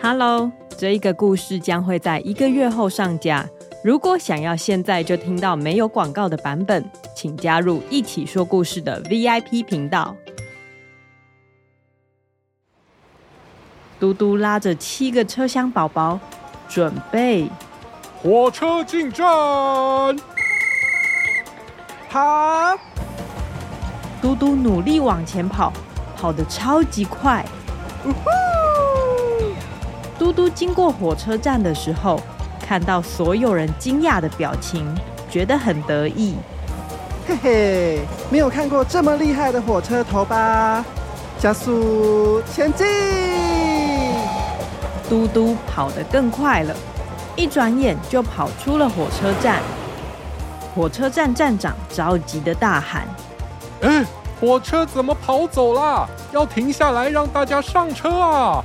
Hello，这一个故事将会在一个月后上架。如果想要现在就听到没有广告的版本，请加入一起说故事的 VIP 频道。嘟嘟拉着七个车厢宝宝，准备火车进站。好，嘟嘟努力往前跑，跑得超级快。呜呼！嘟嘟经过火车站的时候，看到所有人惊讶的表情，觉得很得意。嘿嘿，没有看过这么厉害的火车头吧？加速前进！嘟嘟跑得更快了，一转眼就跑出了火车站。火车站站长着急的大喊：“哎，火车怎么跑走了？要停下来让大家上车啊